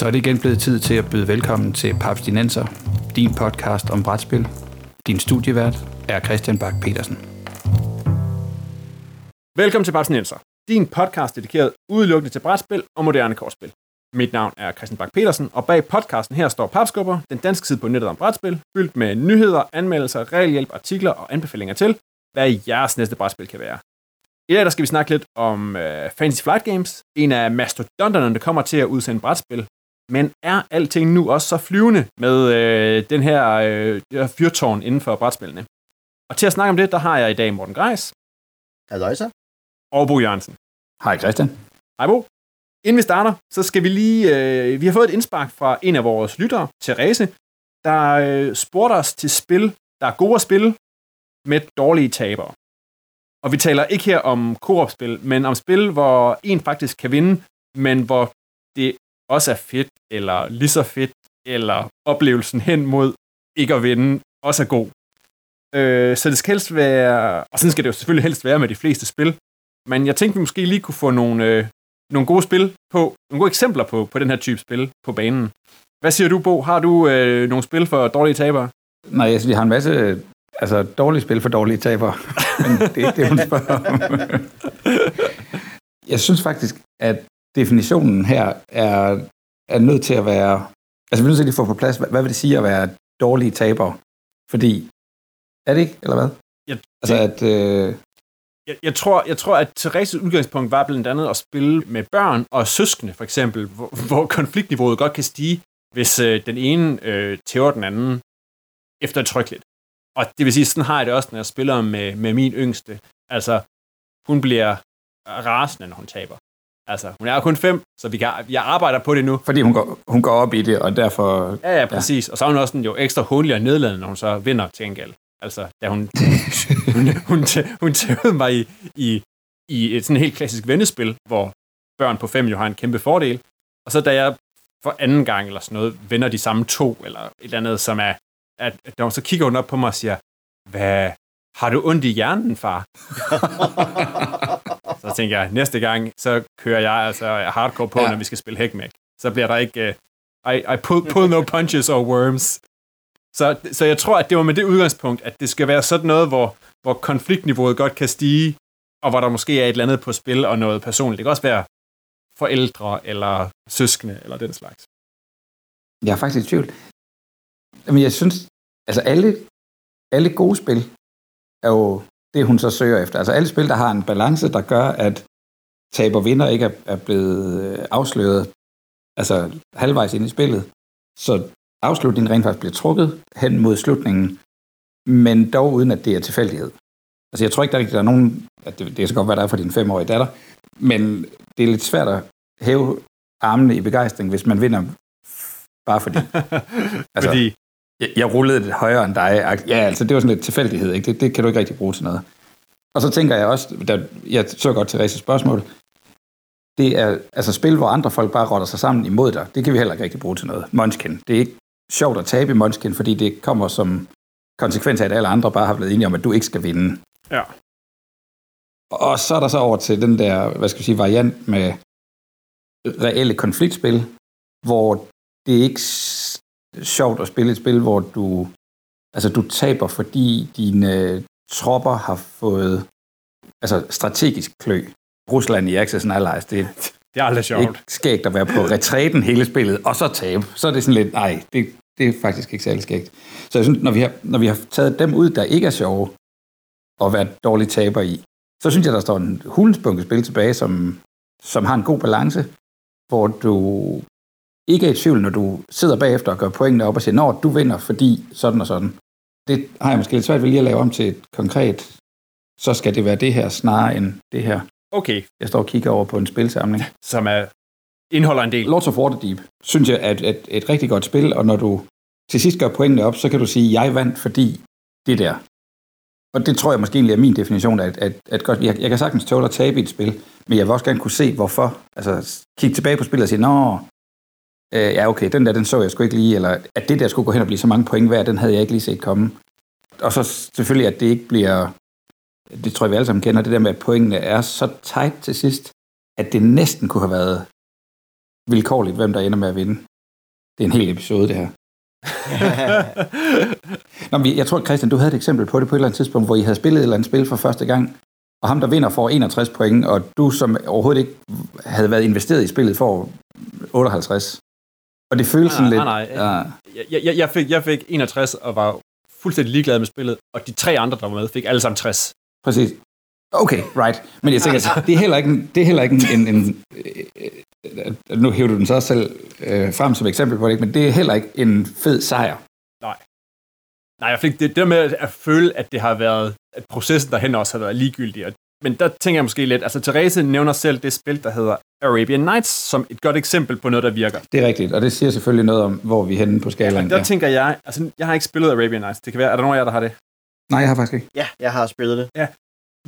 Så er det igen blevet tid til at byde velkommen til Papstinenser, din podcast om brætspil. Din studievært er Christian Bak petersen Velkommen til Papstinenser, din podcast dedikeret udelukkende til brætspil og moderne kortspil. Mit navn er Christian Bak petersen og bag podcasten her står Papskubber, den danske side på nettet om brætspil, fyldt med nyheder, anmeldelser, regelhjælp, artikler og anbefalinger til, hvad jeres næste brætspil kan være. I dag der skal vi snakke lidt om øh, Fantasy Flight Games, en af mastodonterne, der kommer til at udsende brætspil. Men er alting nu også så flyvende med uh, den her, her fyrtårn inden for brætspillene? Og til at snakke om det, der har jeg i dag Morten Greis Halløjsa. og Bo Jørgensen. Hej Christian. Hej Bo. Inden vi starter, så skal vi lige... Øh, vi har fået et indspark fra en af vores lyttere, Therese, der øh, spurgte os til spil, der er gode at spille, med dårlige tabere. Og vi taler ikke her om koop-spil, men om spil, hvor en faktisk kan vinde, men hvor det også er fedt, eller lige så fedt, eller oplevelsen hen mod ikke at vinde også er god. Øh, så det skal helst være, og sådan skal det jo selvfølgelig helst være med de fleste spil, men jeg tænkte, vi måske lige kunne få nogle, øh, nogle gode spil på, nogle gode eksempler på, på den her type spil på banen. Hvad siger du, Bo? Har du øh, nogle spil for dårlige tabere? Nej, altså, vi har en masse altså, dårlige spil for dårlige tabere, men det er ikke det, hun spørger. Jeg synes faktisk, at definitionen her er, er nødt til at være... Altså, vi er nødt til at få på plads, hvad, hvad vil det sige at være dårlige tabere? Fordi, er det ikke, eller hvad? Jeg, Altså, at... Øh, jeg, jeg, tror, jeg tror, at Thereses udgangspunkt var blandt andet at spille med børn og søskende, for eksempel, hvor, hvor konfliktniveauet godt kan stige, hvis øh, den ene øh, tæver den anden eftertrykkeligt. Og det vil sige, sådan har jeg det også, når jeg spiller med, med min yngste. Altså, hun bliver rasende, når hun taber. Altså, hun er jo kun fem, så vi kan, jeg arbejder på det nu. fordi hun går, hun går op i det, og derfor... Ja, ja, præcis. Ja. Og så er hun også sådan, jo ekstra hundelig og nedladende, når hun så vinder til gengæld. Altså, da hun, hun, hun, hun tævede mig i, i, i et sådan helt klassisk vennespil, hvor børn på fem jo har en kæmpe fordel. Og så da jeg for anden gang eller sådan noget, vender de samme to, eller et eller andet, som er, at, at hun så kigger hun op på mig og siger, hvad, har du ondt i hjernen, far? så tænker jeg, næste gang, så kører jeg altså hardcore på, ja. Når vi skal spille Heckmech. Så bliver der ikke, uh, I, I pull, pull no punches or worms. Så, så jeg tror, at det var med det udgangspunkt, at det skal være sådan noget, hvor, hvor konfliktniveauet godt kan stige, og hvor der måske er et eller andet på spil og noget personligt. Det kan også være forældre eller søskende eller den slags. Jeg er faktisk i tvivl. Men jeg synes, altså alle, alle gode spil er jo det, hun så søger efter. Altså alle spil, der har en balance, der gør, at taber vinder ikke er, er blevet øh, afsløret altså halvvejs ind i spillet. Så afslutningen rent faktisk bliver trukket hen mod slutningen, men dog uden, at det er tilfældighed. Altså jeg tror ikke, der er, rigtig, der er nogen, at det, det er så godt, hvad der er for din femårige datter, men det er lidt svært at hæve armene i begejstring, hvis man vinder bare fordi Altså, Fordi, jeg, jeg rullede lidt højere end dig. Ja, altså det var sådan lidt tilfældighed, ikke? Det, det kan du ikke rigtig bruge til noget. Og så tænker jeg også, da jeg så godt til Rises spørgsmål, det er altså spil, hvor andre folk bare rotter sig sammen imod dig. Det kan vi heller ikke rigtig bruge til noget. Munchkin. Det er ikke sjovt at tabe i Munchkin, fordi det kommer som konsekvens af, at alle andre bare har blevet enige om, at du ikke skal vinde. ja, Og så er der så over til den der, hvad skal jeg sige, variant med reelle konfliktspil, hvor det ikke sjovt at spille et spil, hvor du, altså du taber, fordi dine tropper har fået altså strategisk klø. Rusland i Access and Allies, det det er aldrig sjovt. ikke skægt at være på retræten hele spillet, og så tabe. Så er det sådan lidt, nej, det, det er faktisk ikke særlig skægt. Så jeg synes, når vi, har, når vi har taget dem ud, der ikke er sjove, og været dårlige taber i, så synes jeg, der står en hulensbunke spil tilbage, som, som har en god balance, hvor du ikke er i tvivl, når du sidder bagefter og gør pointene op og siger, når du vinder, fordi sådan og sådan. Det har jeg måske lidt svært ved lige at lave om til et konkret, så skal det være det her, snarere end det her. Okay, Jeg står og kigger over på en spilsamling. som er, indeholder en del. Lords of Waterdeep, synes jeg, er et, et, et rigtig godt spil, og når du til sidst gør pointene op, så kan du sige, jeg vandt, fordi det der. Og det tror jeg måske egentlig er min definition af, at, at, at godt, jeg, jeg kan sagtens tåle at tabe i et spil, men jeg vil også gerne kunne se, hvorfor. Altså, kigge tilbage på spillet og sige, nå, øh, ja okay, den der, den så jeg sgu ikke lige, eller at det der skulle gå hen og blive så mange point værd, den havde jeg ikke lige set komme. Og så selvfølgelig, at det ikke bliver, det tror jeg vi alle sammen kender, det der med, at pointene er så tight til sidst, at det næsten kunne have været vilkårligt, hvem der ender med at vinde. Det er en hel episode, det her. Nå, men jeg tror, Christian, du havde et eksempel på det på et eller andet tidspunkt, hvor I havde spillet et eller andet spil for første gang, og ham, der vinder, får 61 point, og du, som overhovedet ikke havde været investeret i spillet, får 58. Og det føles sådan nej, lidt... nej, nej. Jeg, jeg, jeg, fik, jeg fik 61 og var fuldstændig ligeglad med spillet, og de tre andre, der var med, fik alle sammen 60. Præcis. Okay, right. Men jeg tænker, det er heller ikke en, det er heller ikke en, en, en øh, nu hæver du den så også selv øh, frem som eksempel på det, men det er heller ikke en fed sejr. Nej. Nej, jeg fik det, det der med at føle, at det har været, at processen derhen også har været ligegyldig. Og, men der tænker jeg måske lidt, altså Therese nævner selv det spil, der hedder Arabian Nights, som et godt eksempel på noget, der virker. Det er rigtigt, og det siger selvfølgelig noget om, hvor vi er henne på skalaen. Ja, der ja. tænker jeg, altså jeg har ikke spillet Arabian Nights, det kan være, er der nogen af jer, der har det? Nej, jeg har faktisk ikke. Ja, jeg har spillet det. Ja,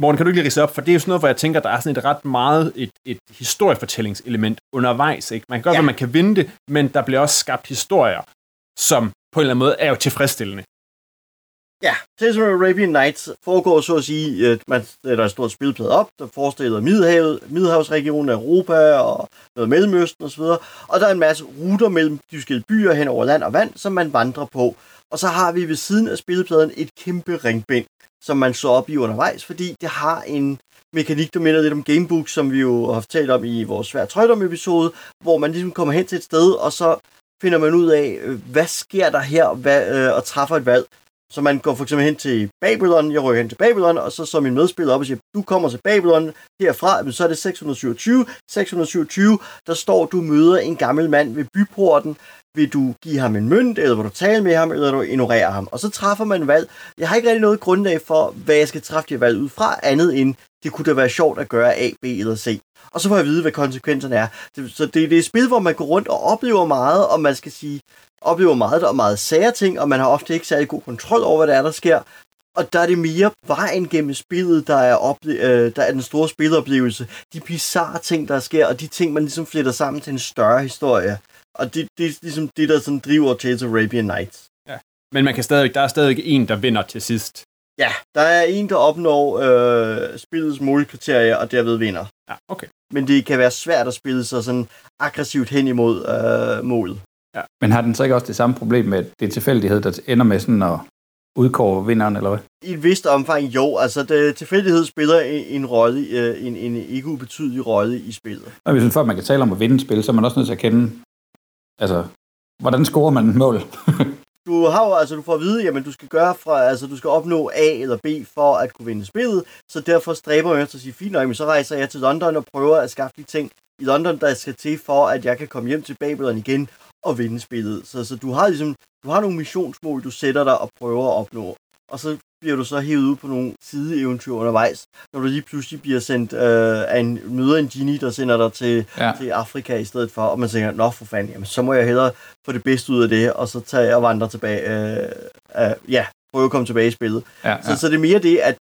Morten, kan du ikke lige rise op? For det er jo sådan noget, hvor jeg tænker, der er sådan et ret meget et, et historiefortællingselement undervejs. Ikke? Man kan godt ja. at man kan vinde det, men der bliver også skabt historier, som på en eller anden måde er jo tilfredsstillende. Ja, Tales of Arabian Nights foregår så at sige, at man sætter et stort spilplade op, der forestiller Middelhavet, Middelhavsregionen af Europa og noget Mellemøsten osv. Og der er en masse ruter mellem de forskellige byer hen over land og vand, som man vandrer på. Og så har vi ved siden af spillepladen et kæmpe ringbind, som man så op i undervejs, fordi det har en mekanik, der minder lidt om Gamebook, som vi jo har talt om i vores svært trøjdom episode, hvor man ligesom kommer hen til et sted, og så finder man ud af, øh, hvad sker der her, hvad, øh, og træffer et valg. Så man går for eksempel hen til Babylon, jeg rykker hen til Babylon, og så så min medspiller op og siger, du kommer til Babylon herfra, men så er det 627. 627, der står, du møder en gammel mand ved byporten, vil du give ham en mønt, eller vil du tale med ham, eller vil du ignorere ham? Og så træffer man valg. Jeg har ikke rigtig noget grundlag for, hvad jeg skal træffe de valg ud fra, andet end, det kunne da være sjovt at gøre A, B eller C. Og så får jeg vide, hvad konsekvenserne er. Så det, det er et spil, hvor man går rundt og oplever meget, og man skal sige, oplever meget, der er meget sære ting, og man har ofte ikke særlig god kontrol over, hvad der er, der sker. Og der er det mere vejen gennem spillet, der er, ople- øh, der er den store spiloplevelse. De bizarre ting, der sker, og de ting, man ligesom fletter sammen til en større historie. Og det, det er ligesom det, der sådan driver Tales of Arabian Nights. Ja. Men man kan stadig, der er stadig en, der vinder til sidst. Ja, der er en, der opnår øh, spillets målkriterier, og derved vinder. Ja, okay. Men det kan være svært at spille sig sådan aggressivt hen imod øh, målet. Ja. Men har den så ikke også det samme problem med, at det er tilfældighed, der ender med sådan at udkåre vinderen, eller hvad? I et vist omfang, jo. Altså, det, tilfældighed spiller en, en rolle, øh, en, en ikke ubetydelig rolle i spillet. Og hvis for man kan tale om at vinde et spil, så er man også nødt til at kende, altså, hvordan scorer man et mål? du har jo, altså du får at vide, jamen du skal gøre fra, altså du skal opnå A eller B for at kunne vinde spillet, så derfor stræber jeg efter at sige, fint nok, men så rejser jeg til London og prøver at skaffe de ting i London, der skal til for, at jeg kan komme hjem til Babylon igen og vinde spillet. Så, så du har ligesom, du har nogle missionsmål, du sætter dig og prøver at opnå. Og så bliver du så hævet ud på nogle sideeventyr undervejs, når du lige pludselig bliver sendt øh, af en, møder en genie, der sender dig til, ja. til Afrika i stedet for, og man tænker, nå for fanden, jamen, så må jeg hellere få det bedste ud af det, og så tager jeg og vandrer tilbage, øh, øh, ja, prøve at komme tilbage i spillet. Ja, ja. Så, så det er mere det, at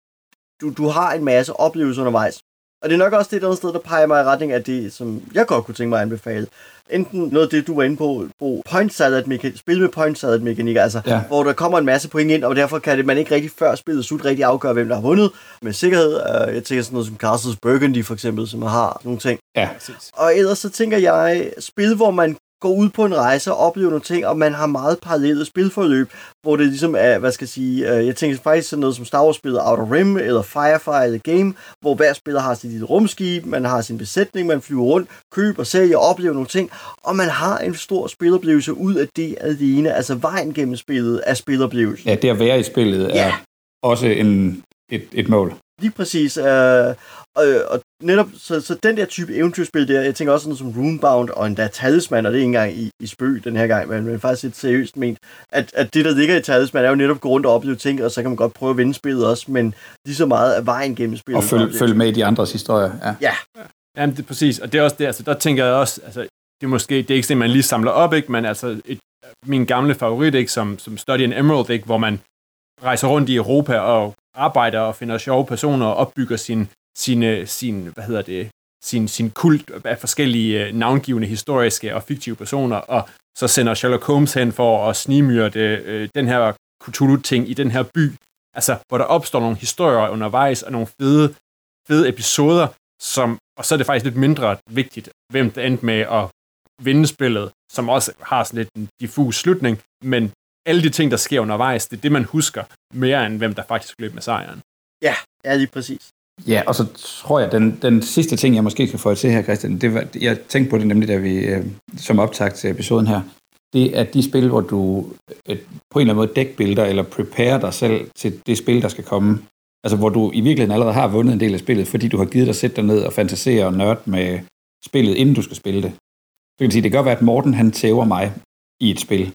du, du har en masse oplevelser undervejs, og det er nok også det der sted, der peger mig i retning af det, som jeg godt kunne tænke mig at anbefale. Enten noget af det, du var inde på, på point salad mekanik, spil med point salad mekanik, altså, ja. hvor der kommer en masse point ind, og derfor kan det, man ikke rigtig før spillet slut rigtig afgøre, hvem der har vundet med sikkerhed. Uh, jeg tænker sådan noget som Castles Burgundy for eksempel, som har nogle ting. Ja. Og ellers så tænker jeg, spil, hvor man går ud på en rejse og oplever nogle ting, og man har meget parallelle spilforløb, hvor det ligesom er, hvad skal jeg sige, øh, jeg tænker faktisk sådan noget som Star Wars-spillet Outer Rim, eller Firefly, eller Game, hvor hver spiller har sit lille rumskib, man har sin besætning, man flyver rundt, køber, sælger, oplever nogle ting, og man har en stor spiloplevelse ud af det alene, altså vejen gennem spillet er spiloplevelsen. Ja, det at være i spillet ja. er også en, et, et mål. Lige præcis. Øh, og, og netop, så, så den der type eventyrspil der, jeg tænker også sådan noget som Runebound og endda Talisman, og det er ikke engang i, i spøg den her gang, men, men faktisk et seriøst ment, at, at det, der ligger i Talisman, er jo netop at gå rundt og opleve ting, og så kan man godt prøve at vinde spillet også, men lige så meget af vejen gennem spillet. Og følge følg med i de andres historier. Ja. ja. Jamen, det er præcis, og det er også det, altså, der tænker jeg også, altså, det er måske, det er ikke sådan, man lige samler op, ikke, men altså, et, min gamle favorit, ikke, som, som Study in Emerald, ikke, hvor man rejser rundt i Europa og arbejder og finder sjove personer og opbygger sin, sin, sin hvad hedder det, sin, sin kult af forskellige øh, navngivende historiske og fiktive personer, og så sender Sherlock Holmes hen for at snimyrde øh, den her Cthulhu-ting i den her by, altså hvor der opstår nogle historier undervejs og nogle fede, fede episoder, som, og så er det faktisk lidt mindre vigtigt, hvem der endte med at vinde spillet, som også har sådan lidt en diffus slutning, men alle de ting, der sker undervejs, det er det, man husker mere end hvem der faktisk løb med sejren. Ja, ja, lige præcis. Ja, og så tror jeg, den, den sidste ting, jeg måske skal få til her, Christian, det var, jeg tænkte på det nemlig, da vi, øh, som optag til episoden her, det er de spil, hvor du øh, på en eller anden måde dækbilder eller prepare dig selv til det spil, der skal komme. Altså hvor du i virkeligheden allerede har vundet en del af spillet, fordi du har givet dig at sætte dig ned og fantasere og nørde med spillet, inden du skal spille det. Så kan sige, det kan godt være, at Morten han tæver mig i et spil,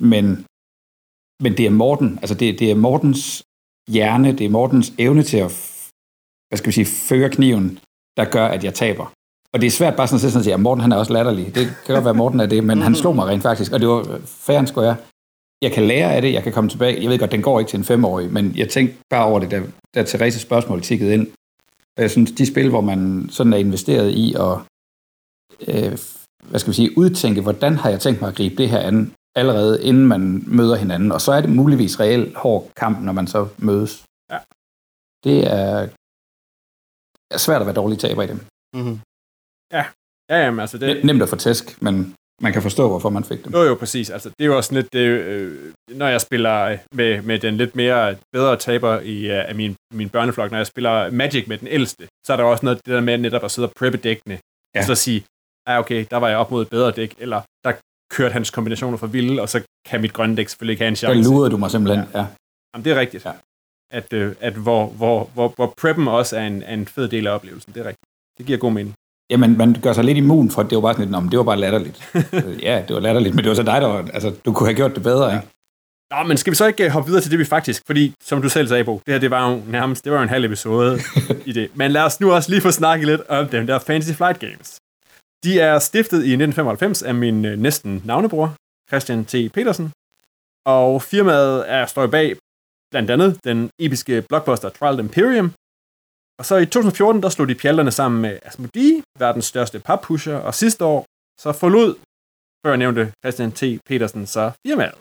men, men det er Morten, altså det, det er Mortens hjerne, det er Mortens evne til at, hvad skal vi sige, føre kniven, der gør, at jeg taber. Og det er svært bare sådan at sige, at Morten han er også latterlig. Det kan godt være, Morten er det, men han slog mig rent faktisk, og det var færre end jeg. Jeg kan lære af det, jeg kan komme tilbage. Jeg ved godt, den går ikke til en femårig, men jeg tænkte bare over det, da, da Thereses spørgsmål tikkede ind. Og jeg synes, de spil, hvor man sådan er investeret i at, øh, hvad skal vi sige, udtænke, hvordan har jeg tænkt mig at gribe det her an, allerede inden man møder hinanden, og så er det muligvis reelt hård kamp, når man så mødes. Ja. Det er, er svært at være dårlig taber i dem. Mm-hmm. Ja, ja jamen, altså det... Nemt at få tæsk, men man kan forstå, hvorfor man fik dem. Jo, jo, præcis. Altså, det er jo også lidt det, øh, når jeg spiller med, med den lidt mere bedre taber i uh, af min, min børneflok, når jeg spiller Magic med den ældste, så er der også noget det der med netop at sidde og preppe dækkene, ja. og så sige, ah, okay, der var jeg op mod et bedre dæk, eller der kørte hans kombinationer for vilde, og så kan mit grønne dæk selvfølgelig ikke have en chance. Der lurede du mig simpelthen, ja. ja. Jamen, det er rigtigt. Ja. At, øh, at hvor, hvor, hvor, hvor preppen også er en, er en fed del af oplevelsen, det er rigtigt. Det giver god mening. Jamen, man gør sig lidt immun for, at det var bare sådan lidt, det var bare latterligt. ja, det var latterligt, men det var så dig, der var, altså, du kunne have gjort det bedre, ikke? Nå, men skal vi så ikke øh, hoppe videre til det, vi faktisk, fordi som du selv sagde, Bo, det her det var jo nærmest, det var jo en halv episode i det. Men lad os nu også lige få snakket lidt om dem der Fantasy Flight Games. De er stiftet i 1995 af min øh, næsten navnebror, Christian T. Petersen, og firmaet er står bag blandt andet den episke blockbuster Trial Imperium, og så i 2014, der slog de pjalterne sammen med Asmodee, verdens største pappusher, og sidste år, så forlod, før nævnte Christian T. Petersen, så firmaet.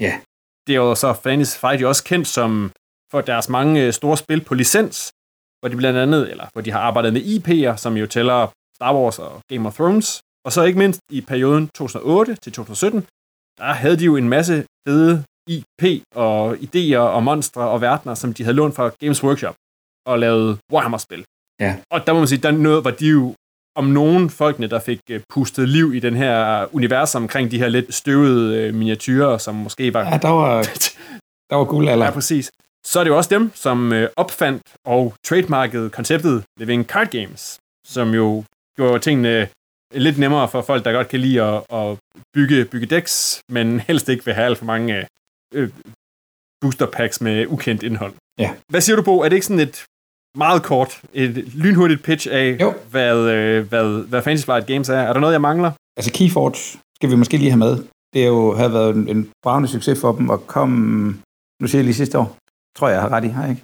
Ja. Yeah. Det er jo så Fantasy Fight jo også kendt som for deres mange øh, store spil på licens, hvor de blandt andet, eller hvor de har arbejdet med IP'er, som jo tæller Star Wars og Game of Thrones, og så ikke mindst i perioden 2008 til 2017, der havde de jo en masse fede IP og idéer og monstre og verdener, som de havde lånt fra Games Workshop og lavet Warhammer-spil. Ja. Og der må man sige, der noget, var de jo om nogen folkene, der fik øh, pustet liv i den her univers omkring de her lidt støvede øh, miniatyrer, som måske var... Ja, der var, der var guld Ja, præcis. Så er det jo også dem, som øh, opfandt og trademarkede konceptet Living Card Games, som jo gjorde tingene lidt nemmere for folk, der godt kan lide at, at bygge, bygge decks, men helst ikke vil have alt for mange øh, booster packs med ukendt indhold. Ja. Hvad siger du, Bo? Er det ikke sådan et meget kort, et lynhurtigt pitch af, jo. hvad, øh, hvad, hvad Fantasy Flight Games er? Er der noget, jeg mangler? Altså Keyforge skal vi måske lige have med. Det har jo har været en, en bravende succes for dem at komme, nu siger jeg lige sidste år, tror jeg, jeg har ret i, har jeg ikke?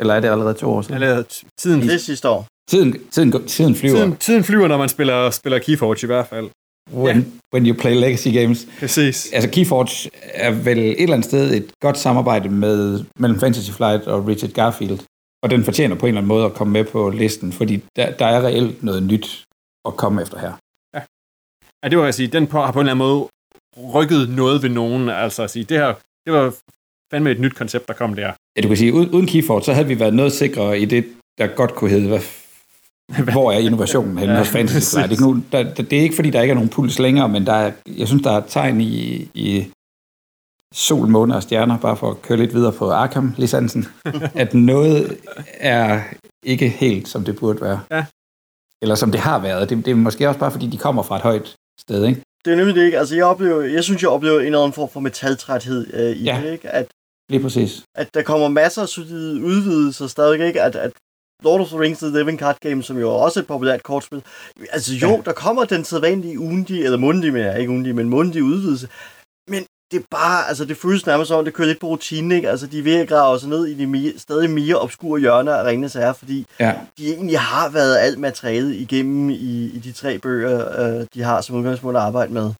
Eller er det allerede to år siden? Eller tiden... Det er sidste år. Tiden, tiden, tiden flyver. Tiden, tiden flyver, når man spiller, spiller Keyforge i hvert fald. When, yeah. when you play legacy games. Præcis. Altså Keyforge er vel et eller andet sted et godt samarbejde med, mellem Fantasy Flight og Richard Garfield. Og den fortjener på en eller anden måde at komme med på listen, fordi der, der er reelt noget nyt at komme efter her. Ja, ja det var jeg sige, den har på en eller anden måde rykket noget ved nogen. Altså at sige, det her, det var fandme et nyt koncept, der kom der. Ja, du kan sige, uden Keyforge, så havde vi været noget sikre i det, der godt kunne hedde, hvad hvor er innovationen henne ja, hos Fantasy? Det er, ikke der, det er ikke, fordi der ikke er nogen puls længere, men der er, jeg synes, der er tegn i, i sol, måne og stjerner, bare for at køre lidt videre på Arkham-licensen, at noget er ikke helt, som det burde være. Ja. Eller som det har været. Det, det er måske også bare, fordi de kommer fra et højt sted, ikke? Det er nemlig det, ikke? Altså, jeg, oplever, jeg synes, jeg oplever en eller anden form for metaltræthed øh, i ja. det, ikke? At, Lige præcis. At der kommer masser af solide udvidelser stadig, ikke? At, at Lord of the Rings The Living Card Game, som jo er også et populært kortspil. Altså jo, ja. der kommer den sædvanlige ugentlige, eller mundlige, men ikke ugentlige, men mundlige udvidelse. Men det er bare, altså det føles nærmest som, det kører lidt på rutinen, ikke? Altså de er ved at grave sig ned i de mere, stadig mere obskure hjørner af Ringnes Herre, fordi ja. de egentlig har været alt materialet igennem i, i de tre bøger, øh, de har som udgangspunkt at arbejde med.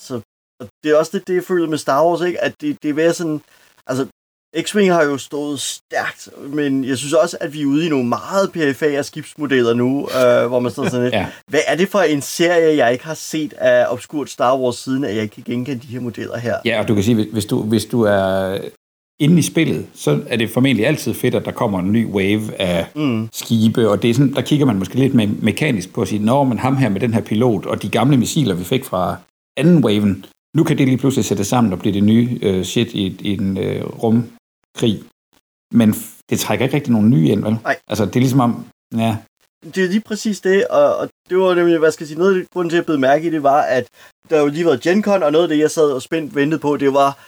Så og det er også det, det, jeg føler med Star Wars, ikke? At det, det er ved sådan, X-Wing har jo stået stærkt, men jeg synes også, at vi er ude i nogle meget perifære skibsmodeller nu, øh, hvor man står sådan lidt, ja. hvad er det for en serie, jeg ikke har set af obskurt Star Wars siden, at jeg ikke kan genkende de her modeller her? Ja, og du kan sige, hvis du, hvis du er inde i spillet, så er det formentlig altid fedt, at der kommer en ny wave af mm. skibe, og det er sådan, der kigger man måske lidt me- mekanisk på at sige, når man ham her med den her pilot, og de gamle missiler, vi fik fra anden waven, nu kan det lige pludselig sætte sammen og blive det nye uh, shit i, i en uh, rumkrig. Men det trækker ikke rigtig nogen nye ind, vel? Nej. Altså, det er ligesom om, ja. Det er lige præcis det, og, og det var nemlig, hvad skal jeg sige, noget af det, grunden til, at jeg blev mærke i det, var, at der jo lige været Gen Con, og noget af det, jeg sad og spændt ventede på, det var,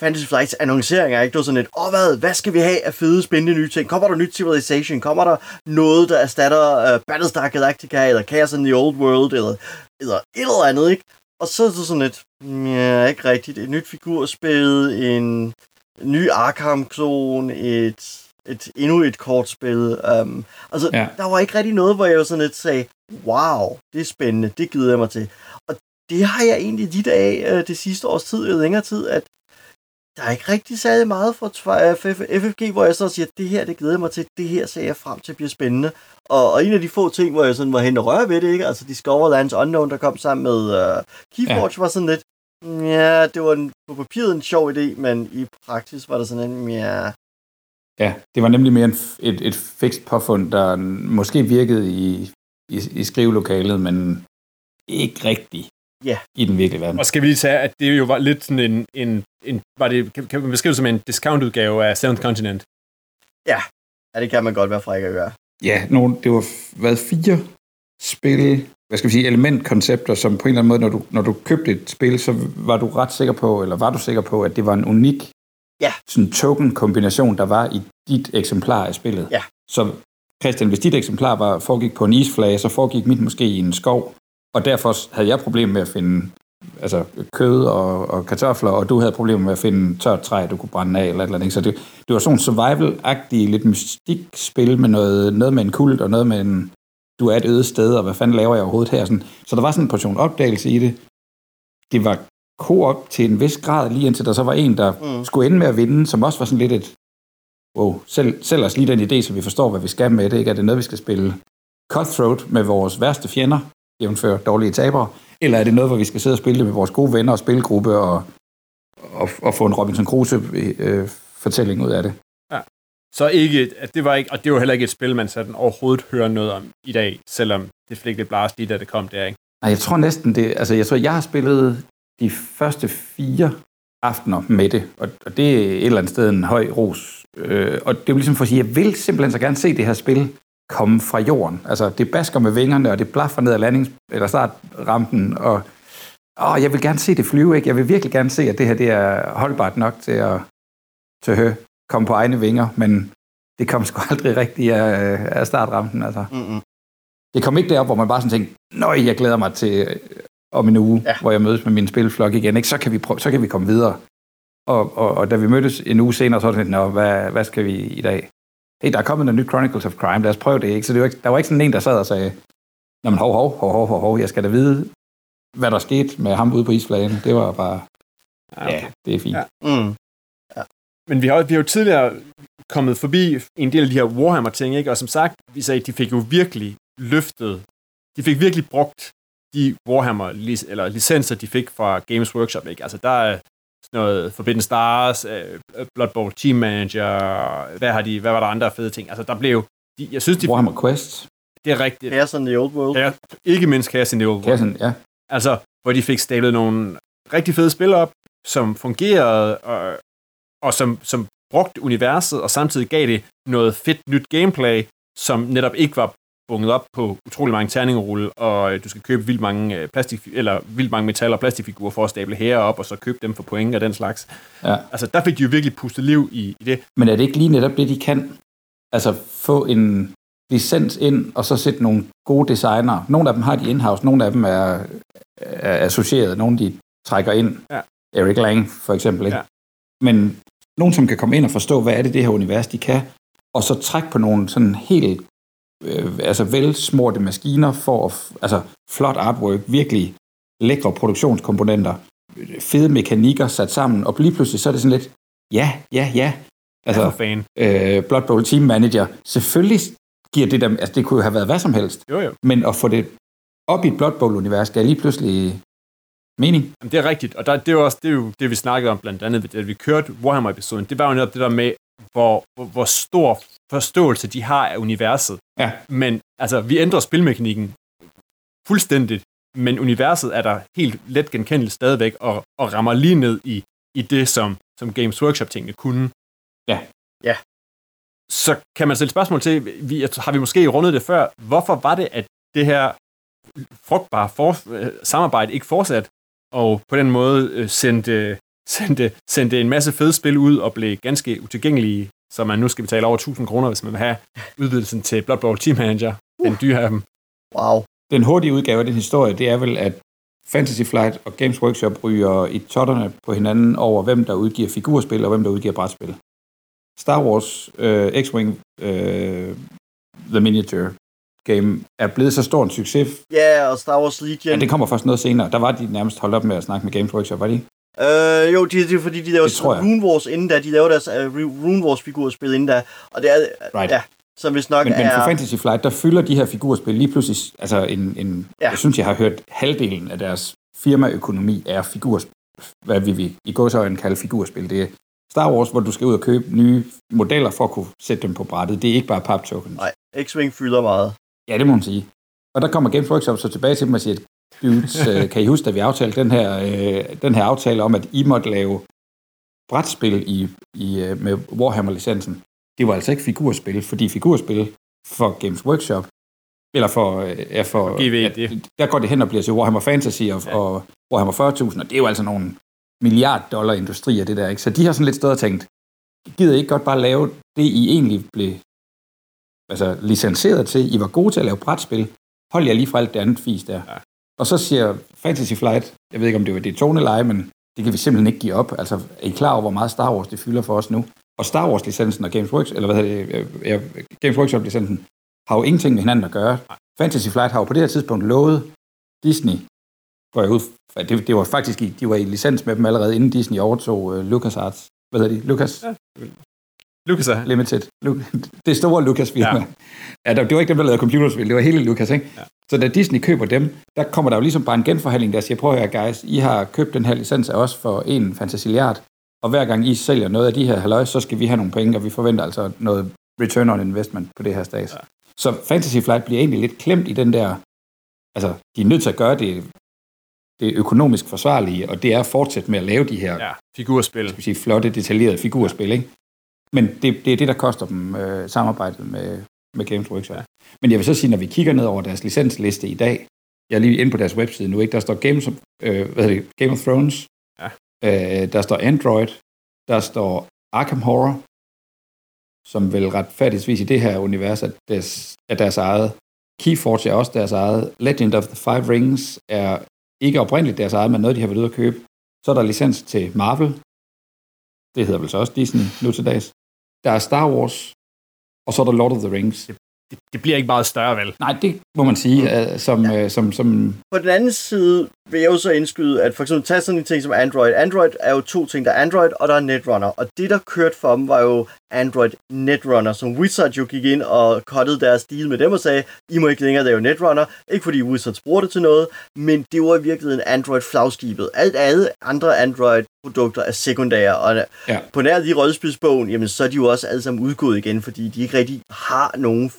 Fantasy Flights annonceringer, ikke? Det var sådan lidt, åh oh, hvad, hvad skal vi have af fede, spændende nye ting? Kommer der nyt Civilization? Kommer der noget, der erstatter uh, Battlestar Galactica, eller Chaos in the Old World, eller, eller et eller andet, ikke? Og så er det sådan lidt, ja, ikke rigtigt. Et nyt figurspil, en ny Arkham-klon, et, et, endnu et kortspil. Um, altså, ja. der var ikke rigtig noget, hvor jeg var sådan lidt sagde, wow, det er spændende, det gider jeg mig til. Og det har jeg egentlig lidt af uh, det sidste års tid, eller længere tid, at der er ikke rigtig særlig meget fra FFG, hvor jeg så siger, at det her, det glæder mig til, det her ser jeg frem til bliver spændende. Og, og en af de få ting, hvor jeg sådan var hen og røre ved det, ikke? altså Discoverlands Unknown, der kom sammen med uh, Keyforge, ja. var sådan lidt, ja, det var en, på papiret en sjov idé, men i praksis var der sådan en, ja... Ja, det var nemlig mere en, et, et fikst påfund, der måske virkede i, i, i skrivelokalet, men ikke rigtigt ja. i den virkelige verden. Og skal vi lige sige, at det jo var lidt sådan en, en, en var det, kan, kan man beskrive det som en discount-udgave af Seventh Continent? Ja, ja det kan man godt være fræk at gøre. Ja, nogle, det var været fire spil, hvad skal vi sige, elementkoncepter, som på en eller anden måde, når du, når du købte et spil, så var du ret sikker på, eller var du sikker på, at det var en unik ja. sådan token-kombination, der var i dit eksemplar af spillet. Ja. Så Christian, hvis dit eksemplar var, foregik på en isflage, så foregik mit måske i en skov, og derfor havde jeg problemer med at finde altså, kød og, og kartofler, og du havde problemer med at finde tørt træ, du kunne brænde af, eller et eller andet. Så det, det var sådan en survival-agtig, lidt mystik-spil med noget, noget med en kult, og noget med en, du er et øde sted, og hvad fanden laver jeg overhovedet her? Sådan. Så der var sådan en portion opdagelse i det. Det var co-op til en vis grad, lige indtil der så var en, der mm. skulle ende med at vinde, som også var sådan lidt et, wow, selv, selv os lige den idé, så vi forstår, hvad vi skal med det, ikke? Er det noget, vi skal spille Cutthroat med vores værste fjender, jævnfør dårlige tabere, eller er det noget, hvor vi skal sidde og spille med vores gode venner og spilgruppe og, og, og få en Robinson Crusoe-fortælling øh, ud af det? Så ikke, at det var ikke, og det var heller ikke et spil, man sådan overhovedet hører noget om i dag, selvom det fik lidt blast lige, da det kom der, ikke? Nej, jeg tror næsten det, altså jeg tror, jeg har spillet de første fire aftener med det, og, og det er et eller andet sted en høj ros. Øh, og det er jo ligesom for at sige, jeg vil simpelthen så gerne se det her spil komme fra jorden. Altså, det basker med vingerne, og det blaffer ned ad landings- eller startrampen, og åh, jeg vil gerne se det flyve, ikke? Jeg vil virkelig gerne se, at det her det er holdbart nok til at, til at høre komme på egne vinger, men det kom sgu aldrig rigtigt af, af startrampen, altså. Mm-hmm. Det kom ikke derop, hvor man bare sådan tænkte, nøj, jeg glæder mig til øh, om en uge, ja. hvor jeg mødes med min spilflok igen, ikke? Så, kan vi prøve, så kan vi komme videre. Og, og, og da vi mødtes en uge senere, så var det sådan, Nå, hvad, hvad skal vi i dag? hey, der er kommet en ny Chronicles of Crime, lad os prøve det, ikke? Så det var ikke, der var ikke sådan en, der sad og sagde, Nå, men hov, hov, hov, hov, hov, hov, jeg skal da vide, hvad der skete med ham ude på isflagen. Det var bare, ja det er fint. Ja. Mm. Men vi har, vi har jo tidligere kommet forbi en del af de her Warhammer-ting, ikke? Og som sagt, vi sagde, de fik jo virkelig løftet, de fik virkelig brugt de Warhammer eller licenser, de fik fra Games Workshop, ikke? Altså, der er noget Forbidden Stars, uh, Blood Bowl Team Manager, hvad, har de, hvad var der andre fede ting? Altså, der blev, de, jeg synes, de... Warhammer Quest. Det er rigtigt. Chaos in the Old World. Ja, ikke mindst Chaos in the Old World. Chaos ja. Altså, hvor de fik stablet nogle rigtig fede spil op, som fungerede, og, og som, som brugte universet, og samtidig gav det noget fedt nyt gameplay, som netop ikke var bunget op på utrolig mange terningerulle, og øh, du skal købe vildt mange, øh, plastik, eller vildt mange metal- og plastikfigurer for at stable her op, og så købe dem for point og den slags. Ja. Altså, der fik de jo virkelig pustet liv i, i det. Men er det ikke lige netop det, de kan? Altså, få en licens ind, og så sætte nogle gode designer. Nogle af dem har de in-house, nogle af dem er, er associeret, nogle de trækker ind. Ja. Eric Lang, for eksempel. Ikke? Ja. Men nogen, som kan komme ind og forstå, hvad er det, det her univers, de kan, og så trække på nogle sådan helt øh, altså velsmorte maskiner for at, altså flot artwork, virkelig lækre produktionskomponenter, fede mekanikker sat sammen, og lige pludselig så er det sådan lidt, ja, ja, ja, Altså, Ja, fan. øh, Blood Bowl Team Manager, selvfølgelig giver det dem, altså det kunne jo have været hvad som helst, Jo, jo. men at få det op i et Blood Bowl-univers, gav lige pludselig mening. Jamen, det er rigtigt, og der, det er jo også det, er jo det, vi snakkede om blandt andet, da vi kørte Warhammer-episoden. Det var jo netop det der med, hvor, hvor, hvor stor forståelse de har af universet. Ja. Men altså, vi ændrer spilmekanikken fuldstændigt, men universet er der helt let genkendeligt stadigvæk, og, og rammer lige ned i, i det, som, som Games Workshop-tingene kunne. Ja. Ja. Så kan man stille spørgsmål til, vi, har vi måske rundet det før, hvorfor var det, at det her frugtbare for, øh, samarbejde ikke fortsat, og på den måde øh, sendte, sendte, sendte en masse fede spil ud og blev ganske utilgængelige, så man nu skal betale over 1000 kroner, hvis man vil have udvidelsen til Blood Bowl Team Manager, den dyre af dem. Wow. Den hurtige udgave af den historie, det er vel, at Fantasy Flight og Games Workshop ryger i totterne på hinanden over, hvem der udgiver figurspil og hvem der udgiver brætspil. Star Wars øh, X-Wing øh, The Miniature Game er blevet så stor en succes, Ja, og Star Wars Legion. ja, det kommer først noget senere. Der var de nærmest holdt op med at snakke med Games Workshop, var de? Øh, jo, det, er fordi, de laver. Rune Wars inden da. De laver deres uh, Rune Wars figurspil inden da. Og det er, Right. ja, som hvis nok Men, men for. Fantasy Flight, der fylder de her figurspil lige pludselig, altså en, en Ja. jeg synes, jeg har hørt halvdelen af deres firmaøkonomi er figurspil, hvad vi vil i gåsøjne kalde figurspil. Det er Star Wars, hvor du skal ud og købe nye modeller for at kunne sætte dem på brættet. Det er ikke bare pap tokens. Nej, X-Wing fylder meget. Ja, det må man sige. Og der kommer Games Workshop så tilbage til dem og siger, dudes, øh, kan I huske, da vi aftalte den her, øh, den her aftale om, at I måtte lave brætspil i, i, øh, med Warhammer-licensen? Det var altså ikke figurspil, fordi figurspil for Games Workshop, eller for, øh, ja, for GW, ja, der går det hen og bliver til Warhammer Fantasy og, ja. og Warhammer 40.000, og det er jo altså nogle milliard dollar industrier, det der, ikke? Så de har sådan lidt stået og tænkt, gider I ikke godt bare lave det, I egentlig blev altså, licenseret til. I var gode til at lave brætspil. Hold jer lige fra alt det andet fis der. Ja. Og så siger Fantasy Flight, jeg ved ikke, om det var det toneleje, men det kan vi simpelthen ikke give op. Altså, er I klar over, hvor meget Star Wars det fylder for os nu? Og Star Wars-licensen og Games Workshop, eller hvad hedder det, øh, ja, Games Workshop-licensen, har jo ingenting med hinanden at gøre. Fantasy Flight har jo på det her tidspunkt lovet Disney, går jeg ud det, det var faktisk, de var i licens med dem allerede, inden Disney overtog uh, LucasArts. Hvad hedder de? Lucas? Ja. Lucas Limited. Det store Lucas-firma. Ja. Ja. ja, det var ikke dem, der lavede computerspil, det var hele Lucas, ikke? Ja. Så da Disney køber dem, der kommer der jo ligesom bare en genforhandling, der siger, prøv at høre, guys, I har købt den her licens af os for en fantasiliard, og hver gang I sælger noget af de her halløj, så skal vi have nogle penge, og vi forventer altså noget return on investment på det her stats. Ja. Så Fantasy Flight bliver egentlig lidt klemt i den der, altså, de er nødt til at gøre det, det økonomisk forsvarlige, og det er at fortsætte med at lave de her ja, figurspil. skal vi sige, flotte, detaljerede figurspil, ikke? Men det, det er det, der koster dem øh, samarbejdet med, med Games Workshop. Ja. Men jeg vil så sige, når vi kigger ned over deres licensliste i dag, jeg er lige inde på deres webside nu, ikke? der står Games, øh, hvad det? Game of Thrones, Ja. øh, der står Android, der står Arkham Horror, som vel retfærdigvis i det her univers er deres, er deres eget. Keyforge er også deres eget. Legend of the Five Rings er ikke oprindeligt deres eget, men noget, de har været ude at købe. Så er der licens til Marvel. Det hedder vel så også Disney nu til dags. Der er Star Wars, og så er der Lord of the Rings. Det, det bliver ikke meget større, vel? Nej, det må man sige, mm. som, ja. som, som... På den anden side vil jeg jo så indskyde, at for eksempel tage sådan en ting som Android. Android er jo to ting. Der er Android, og der er Netrunner. Og det, der kørte for dem, var jo Android Netrunner, som Wizard jo gik ind og cuttede deres deal med dem og sagde, I må ikke længere lave Netrunner. Ikke fordi Wizards bruger det til noget, men det var i virkeligheden Android-flagskibet. Alt andet andre Android-produkter er sekundære, og Ja. på nær de rødspidsbogen, jamen så er de jo også alle sammen udgået igen, fordi de ikke rigtig har nogen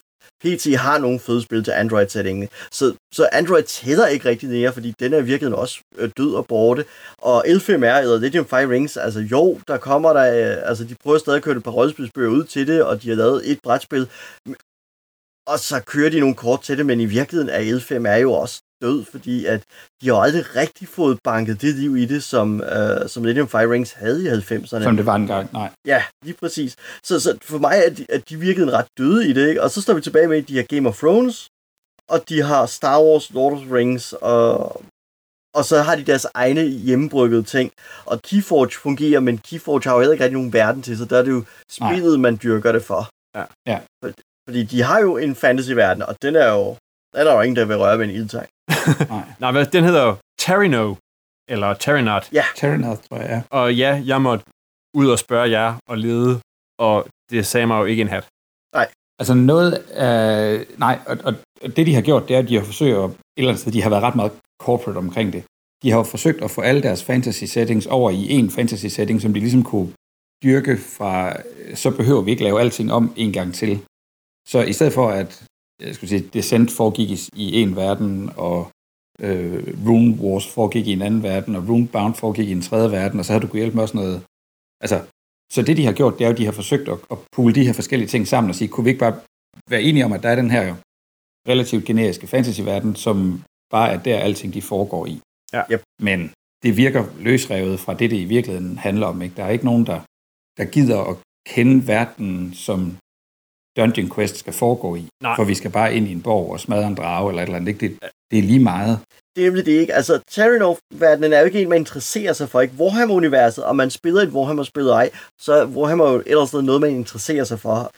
PT har nogle fede spil til Android-sætningen. Så, så Android tæller ikke rigtig mere, fordi den er virkelig også øh, død og borte. Og L5R, eller Legend of Fire Rings, altså jo, der kommer der, øh, altså de prøver stadig at køre et par rollespilsbøger ud til det, og de har lavet et brætspil. Og så kører de nogle kort til det, men i virkeligheden er L5 er jo også død, fordi at de har aldrig rigtig fået banket det liv i det, som, øh, som of Fire Rings havde i 90'erne. Som det var engang. Nej. Ja, lige præcis. Så, så for mig er de, er de virkelig ret døde i det, ikke? Og så står vi tilbage med, at de har Game of Thrones, og de har Star Wars, Lord of the Rings, og, og så har de deres egne hjemmebryggede ting. Og Keyforge fungerer, men Keyforge har jo heller ikke rigtig nogen verden til, så der er det jo spillet, man dyrker det for. Ja. Ja. For, fordi de har jo en fantasy-verden, og den er jo, den er jo ingen, der vil røre med en ildtang. Nej. Nej, hvad, den hedder jo Terrino, eller Terrinat. Terranoth, tror jeg, ja. Og ja, jeg måtte ud og spørge jer og lede og det sagde mig jo ikke en hat. Altså noget af... Nej, og, og og det de har gjort, det er, at de har forsøgt at... Et eller andet sted, de har været ret meget corporate omkring det. De har jo forsøgt at få alle deres fantasy settings over i en fantasy setting, som de ligesom kunne dyrke fra... Så behøver vi ikke lave alting om en gang til. Så i stedet for, at jeg skulle sige, Descent foregik i, i en verden, og øh, Rune Wars foregik i en anden verden, og Rune Bound foregik i en tredje verden, og så har du kunne hjælpe med også noget... Altså, så det, de har gjort, det er jo, at de har forsøgt at, at pulle de her forskellige ting sammen og sige, kunne vi ikke bare være enige om, at der er den her relativt generiske fantasyverden, som bare er der, alting de foregår i. Ja. Yep. Men det virker løsrevet fra det, det i virkeligheden handler om. Ikke? Der er ikke nogen, der, der gider at kende verden, som Dungeon Quest skal foregå i. Nej. For vi skal bare ind i en borg og smadre en drage eller et eller andet. Ikke? Det, det er lige meget. Det er nemlig det ikke. Altså, Terranov-verdenen er jo ikke en, man interesserer sig for. Ikke? Warhammer-universet, og man spiller et Warhammer-spil ej, så er Warhammer jo ellers noget, man interesserer sig for.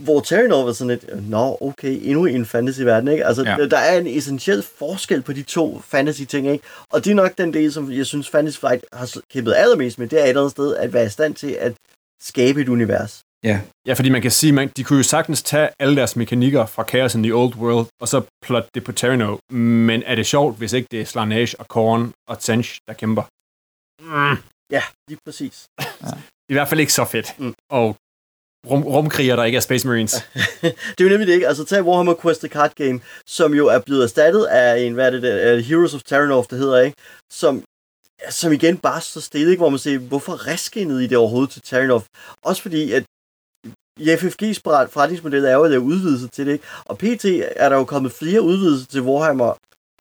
Hvor Terranov er sådan et, nå, okay, endnu en fantasy-verden, ikke? Altså, ja. der er en essentiel forskel på de to fantasy-ting, ikke? Og det er nok den del, som jeg synes, Fantasy Flight har kæmpet allermest med, det er et eller andet sted at være i stand til at skabe et univers. Ja, Ja, fordi man kan sige, man, de kunne jo sagtens tage alle deres mekanikker fra Chaos in the Old World, og så plotte det på Terrano. Men er det sjovt, hvis ikke det er Slanage og Korn og Tsench, der kæmper? Mm, Ja, lige præcis. I hvert fald ikke så fedt. Mm. Og rum, rumkriger, der ikke er Space Marines. det er jo nemlig det, ikke? Altså, tag Warhammer Quest the Card Game, som jo er blevet erstattet af en, hvad er det, der, uh, Heroes of Terranov, det hedder, ikke? Som, som igen bare så stille, ikke? Hvor man siger, hvorfor reskinnede I det overhovedet til Terranov? Også fordi, at i FFG's forretningsmodel er jo at lave udvidelser til det, ikke? Og PT er der jo kommet flere udvidelser til Warhammer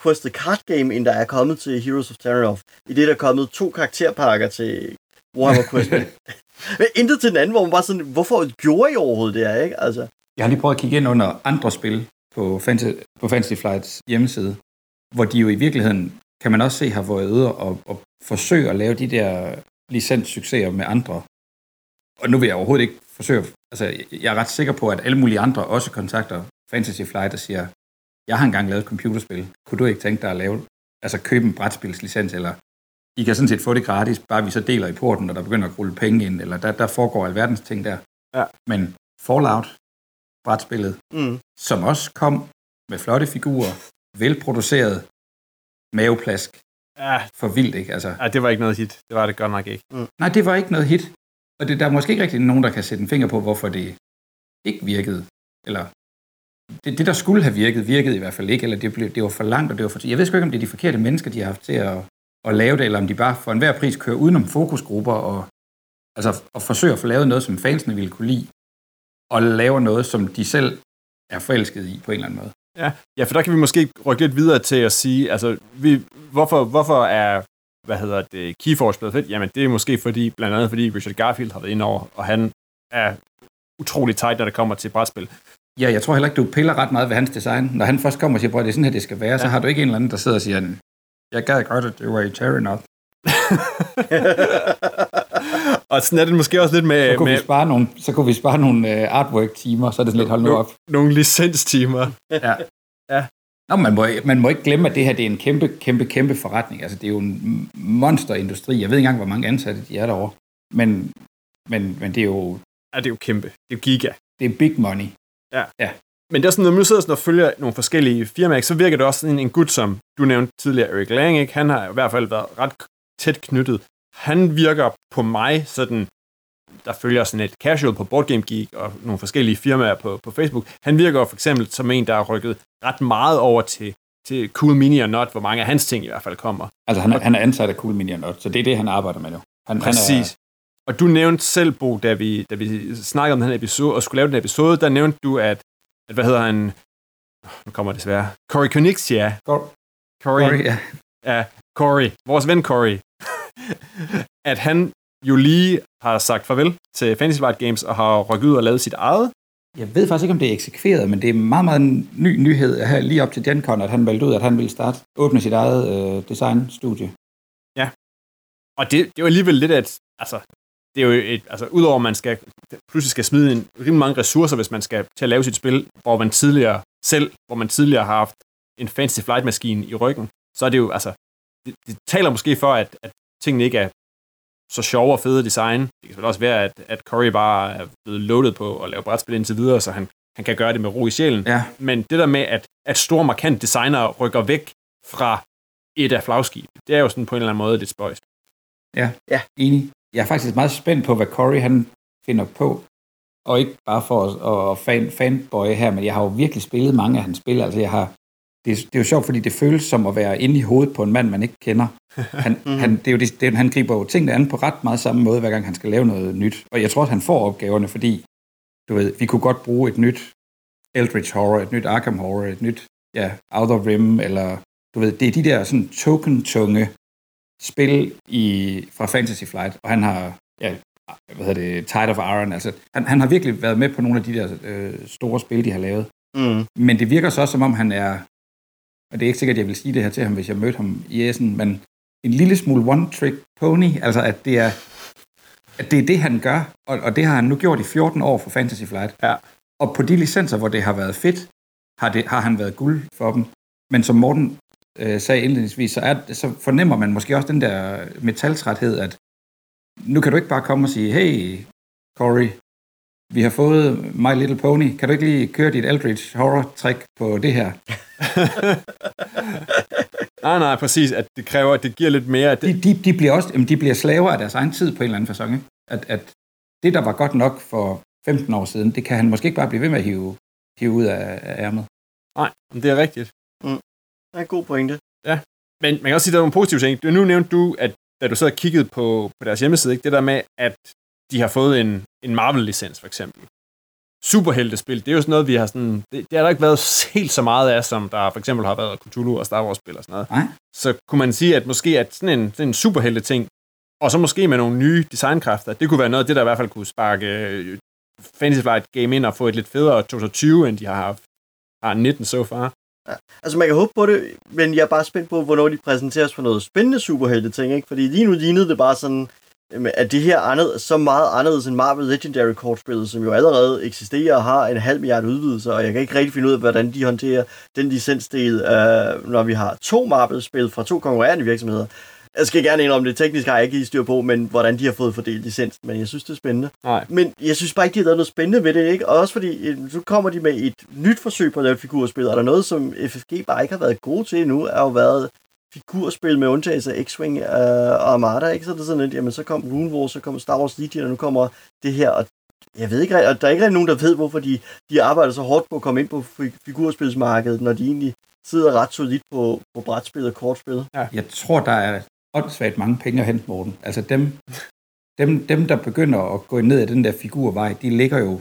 Quest the Card Game, end der er kommet til Heroes of Terranov. I det er der kommet to karakterpakker til Warhammer Quest. Men intet til den anden, hvor man bare sådan, hvorfor gjorde I overhovedet det her, ikke? Altså, Jeg har lige prøvet at kigge ind under andre spil på Fantasy, på Fantasy Flights hjemmeside, hvor de jo i virkeligheden, kan man også se, har været ude og, og forsøge at lave de der licenssucceser med andre. Og nu vil jeg overhovedet ikke forsøge, altså jeg er ret sikker på, at alle mulige andre også kontakter Fantasy Flight og siger, jeg har engang lavet et computerspil, kunne du ikke tænke dig at lave, altså købe en brætspilslicens, eller I kan sådan set få det gratis, bare vi så deler i porten, og der begynder at rulle penge ind, eller der, der foregår alverdens ting der. Ja. Men Fallout, brætspillet, mm. som også kom med flotte figurer, velproduceret, maveplask, Ja, for vildt, ikke? Altså, ja, det var ikke noget hit. Det var det godt nok ikke. nej, det var ikke noget hit. Og det, der er måske ikke rigtig nogen, der kan sætte en finger på, hvorfor det ikke virkede. Eller det, det, der skulle have virket, virkede i hvert fald ikke, eller det, blev, det var for langt, og det var for... Jeg ved sgu ikke, om det er de forkerte mennesker, de har haft til at, at lave det, eller om de bare for enhver pris kører udenom fokusgrupper, og, altså, og forsøger at få lavet noget, som fansene ville kunne lide, og laver noget, som de selv er forelsket i på en eller anden måde. Ja, ja, for der kan vi måske rykke lidt videre til at sige, altså, vi, hvorfor, hvorfor er, hvad hedder det, Keyforge blevet fedt? Jamen, det er måske fordi, blandt andet fordi Richard Garfield har været inde over, og han er utrolig tight, når det kommer til brætspil. Ja, jeg tror heller ikke, du piller ret meget ved hans design. Når han først kommer og siger, at det er sådan her, det skal være, ja. så har du ikke en eller anden, der sidder og siger, jeg gad godt, at det var i Terranoth. og sådan er det måske også lidt med, Så kunne, med vi spare nogle, så kunne vi spare nogle uh, artwork-timer, så er det sådan lidt, hold nu op. nogle licenstimer. Ja. Ja. Nå, man må, man må ikke glemme, at det her det er en kæmpe, kæmpe, kæmpe forretning. Altså, det er jo en monsterindustri. Jeg ved ikke engang, hvor mange ansatte de er derovre. Men, men, men det er jo Ja, det er jo kæmpe. Det er jo giga. det er big money. Men det er sådan, når man nu sidder sådan og følger nogle forskellige firmaer, så virker det også sådan en, en gut, som du nævnte tidligere, Eric Lang, ikke? han har i hvert fald været ret tæt knyttet. Han virker på mig sådan, der følger sådan et casual på Board Game Geek og nogle forskellige firmaer på, på Facebook. Han virker for eksempel som en, der har rykket ret meget over til, til Cool Mini og Not, hvor mange af hans ting i hvert fald kommer. Altså, han, er- han er ansat af Cool Media Not, så det er det, han arbejder med nu. Han, Præcis. Han Og du nævnte selv, Bo, da vi, da vi snakkede om den her episode, og skulle lave den her episode, der nævnte du, at, at hvad hedder han, nu kommer det desværre, Cory Konixia, er, Cor- Cory, Corey, ja. ja, Cory, vores ven Cory, at han jo lige har sagt farvel til Fantasy Flight Games og har rykket ud og lavet sit eget. Jeg ved faktisk ikke, om det er eksekveret, men det er meget, meget en ny nyhed her lige op til GenCon, at han meldte ud, at han ville starte, åbne sit eget øh, designstudie. Og det, det er jo alligevel lidt at, altså, det er jo et, altså, udover at man skal, pludselig skal smide en rimelig mange ressourcer, hvis man skal til at lave sit spil, hvor man tidligere selv, hvor man tidligere har haft en fancy flight maskine i ryggen, så er det jo, altså, det, det taler måske for, at, at tingene ikke er så sjove og fede design. Det kan selvfølgelig også være, at, at Corey bare er blevet loaded på at lave brætspil indtil videre, så han, han kan gøre det med ro i sjælen. Ja, Men det der med, at, at store markant designer rykker væk fra et af flagskib, det er jo sådan på en eller anden måde lidt spøjst. enig. Jeg er faktisk meget spændt på, hvad Corey han finder på. Og ikke bare for at, at fan, fanboy her, men jeg har jo virkelig spillet mange af hans spil. Altså jeg har, det, er, det er jo sjovt, fordi det føles som at være inde i hovedet på en mand, man ikke kender. Han, Mhm. han, det er jo det, det, han griber jo tingene an på ret meget samme måde, hver gang han skal lave noget nyt. Og jeg tror, at han får opgaverne, fordi du ved, vi kunne godt bruge et nyt Eldritch Horror, et nyt Arkham Horror, et nyt ja, Outer Rim, eller du ved, det er de der sådan token-tunge spil i, fra Fantasy Flight, og han har, ja, hvad hedder det, Tide of Iron, altså, han, han har virkelig været med på nogle af de der øh, store spil, de har lavet. Mm. Men det virker så også, som om han er, og det er ikke sikkert, at jeg vil sige det her til ham, hvis jeg mødte ham i Essen, men en lille smule one-trick pony, altså at det er, at det er det, han gør, og, og det har han nu gjort i 14 år for Fantasy Flight. Ja. Og på de licenser, hvor det har været fedt, har, det, har han været guld for dem. Men som Morten øh, sagde indledningsvis, så, er, så fornemmer man måske også den der metaltræthed, at nu kan du ikke bare komme og sige, hey, Corey, vi har fået My Little Pony. Kan du ikke lige køre dit Eldritch Horror-trick på det her? Nej, nej, præcis, at det kræver, at det giver lidt mere... At det, De, de, de, bliver også, jamen, de bliver slaver af deres egen tid på en eller anden fasong. Ikke? At, at det, der var godt nok for 15 år siden, det kan han måske ikke bare blive ved med at hive, hive ud af, af ærmet. nej, men det er rigtigt. Det er en god pointe. Men man kan også sige, at der er nogle positive ting. Du- Nu nævnte du, at da du og kiggede på, på deres hjemmeside, ikke, det der med, at de har fået en, en Marvel-licens, for eksempel. Superheltespil, det er jo sådan noget, vi har sådan... Det, det har der ikke været helt så meget af, som der for eksempel har været Cthulhu og Star Wars-spil og sådan noget. Nej. Så kunne man sige, at måske at sådan en, sådan en superhelte-ting, og så måske med nogle nye designkræfter, det kunne være noget af det, der i hvert fald kunne sparke øh, Fantasy Flight Game ind og få et lidt federe 2020, end de har haft har 19 so far. Altså, man kan håbe på det, men jeg er bare spændt på, hvornår de præsenteres for noget spændende superhelte ting, ikke? Fordi lige nu lignede det bare sådan, jamen, at det her andet, så meget anderledes end Marvel Legendary kortspillet, som jo allerede eksisterer og har en halv milliard udvidelser, og jeg kan ikke rigtig finde ud af, hvordan de håndterer den licensdel, øh, når vi har to Marvel-spil fra to konkurrerende virksomheder. Jeg skal gerne indrømme det, teknisk har jeg ikke styr på, men hvordan de har fået fordelt licens, men jeg synes, det er spændende. Nej. Men jeg synes bare ikke, de har lavet noget spændende ved det, ikke? Og også fordi, øh, så kommer de med et nyt forsøg på at lave figurspil, og der er noget, som FFG bare ikke har været gode til endnu, er jo været figurspil med undtagelse af X-Wing øh, og Armada, ikke? Så er det sådan lidt, jamen så kom Rune Wars, så kom Star Wars Legion, og nu kommer det her, og jeg ved ikke, rigtig- og der er ikke rigtig nogen, der ved, hvorfor de, de arbejder så hårdt på at komme ind på fi- figurspilsmarkedet, når de egentlig sidder ret solidt på, på brætspil og kortspil. Jeg tror, der er åndssvagt mange penge at hente, Morten. Altså dem, dem, dem, der begynder at gå ned ad den der figurvej, de ligger jo